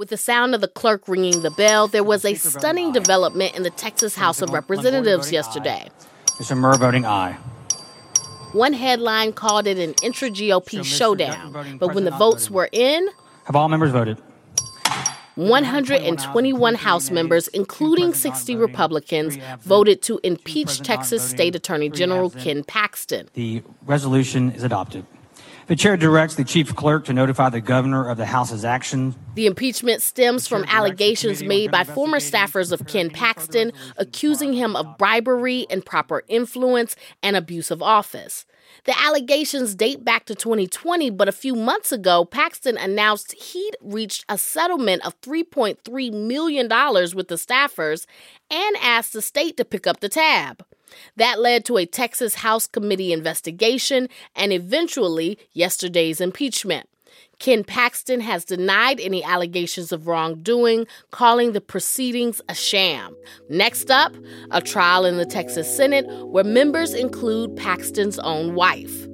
With the sound of the clerk ringing the bell, there was a stunning development in the Texas House of Representatives yesterday. Mr. Murr voting aye. One headline called it an intra GOP showdown, but when the votes were in, Have all members voted? 121 House members, including 60 Republicans, voted to impeach Texas State Attorney General Ken Paxton. The resolution is adopted. The chair directs the chief clerk to notify the governor of the House's action. The impeachment stems from allegations made by former staffers of Ken Paxton accusing him of bribery, improper influence, and abuse of office. The allegations date back to 2020, but a few months ago, Paxton announced he'd reached a settlement of $3.3 million with the staffers and asked the state to pick up the tab. That led to a Texas House committee investigation and eventually yesterday's impeachment. Ken Paxton has denied any allegations of wrongdoing, calling the proceedings a sham. Next up, a trial in the Texas Senate where members include Paxton's own wife.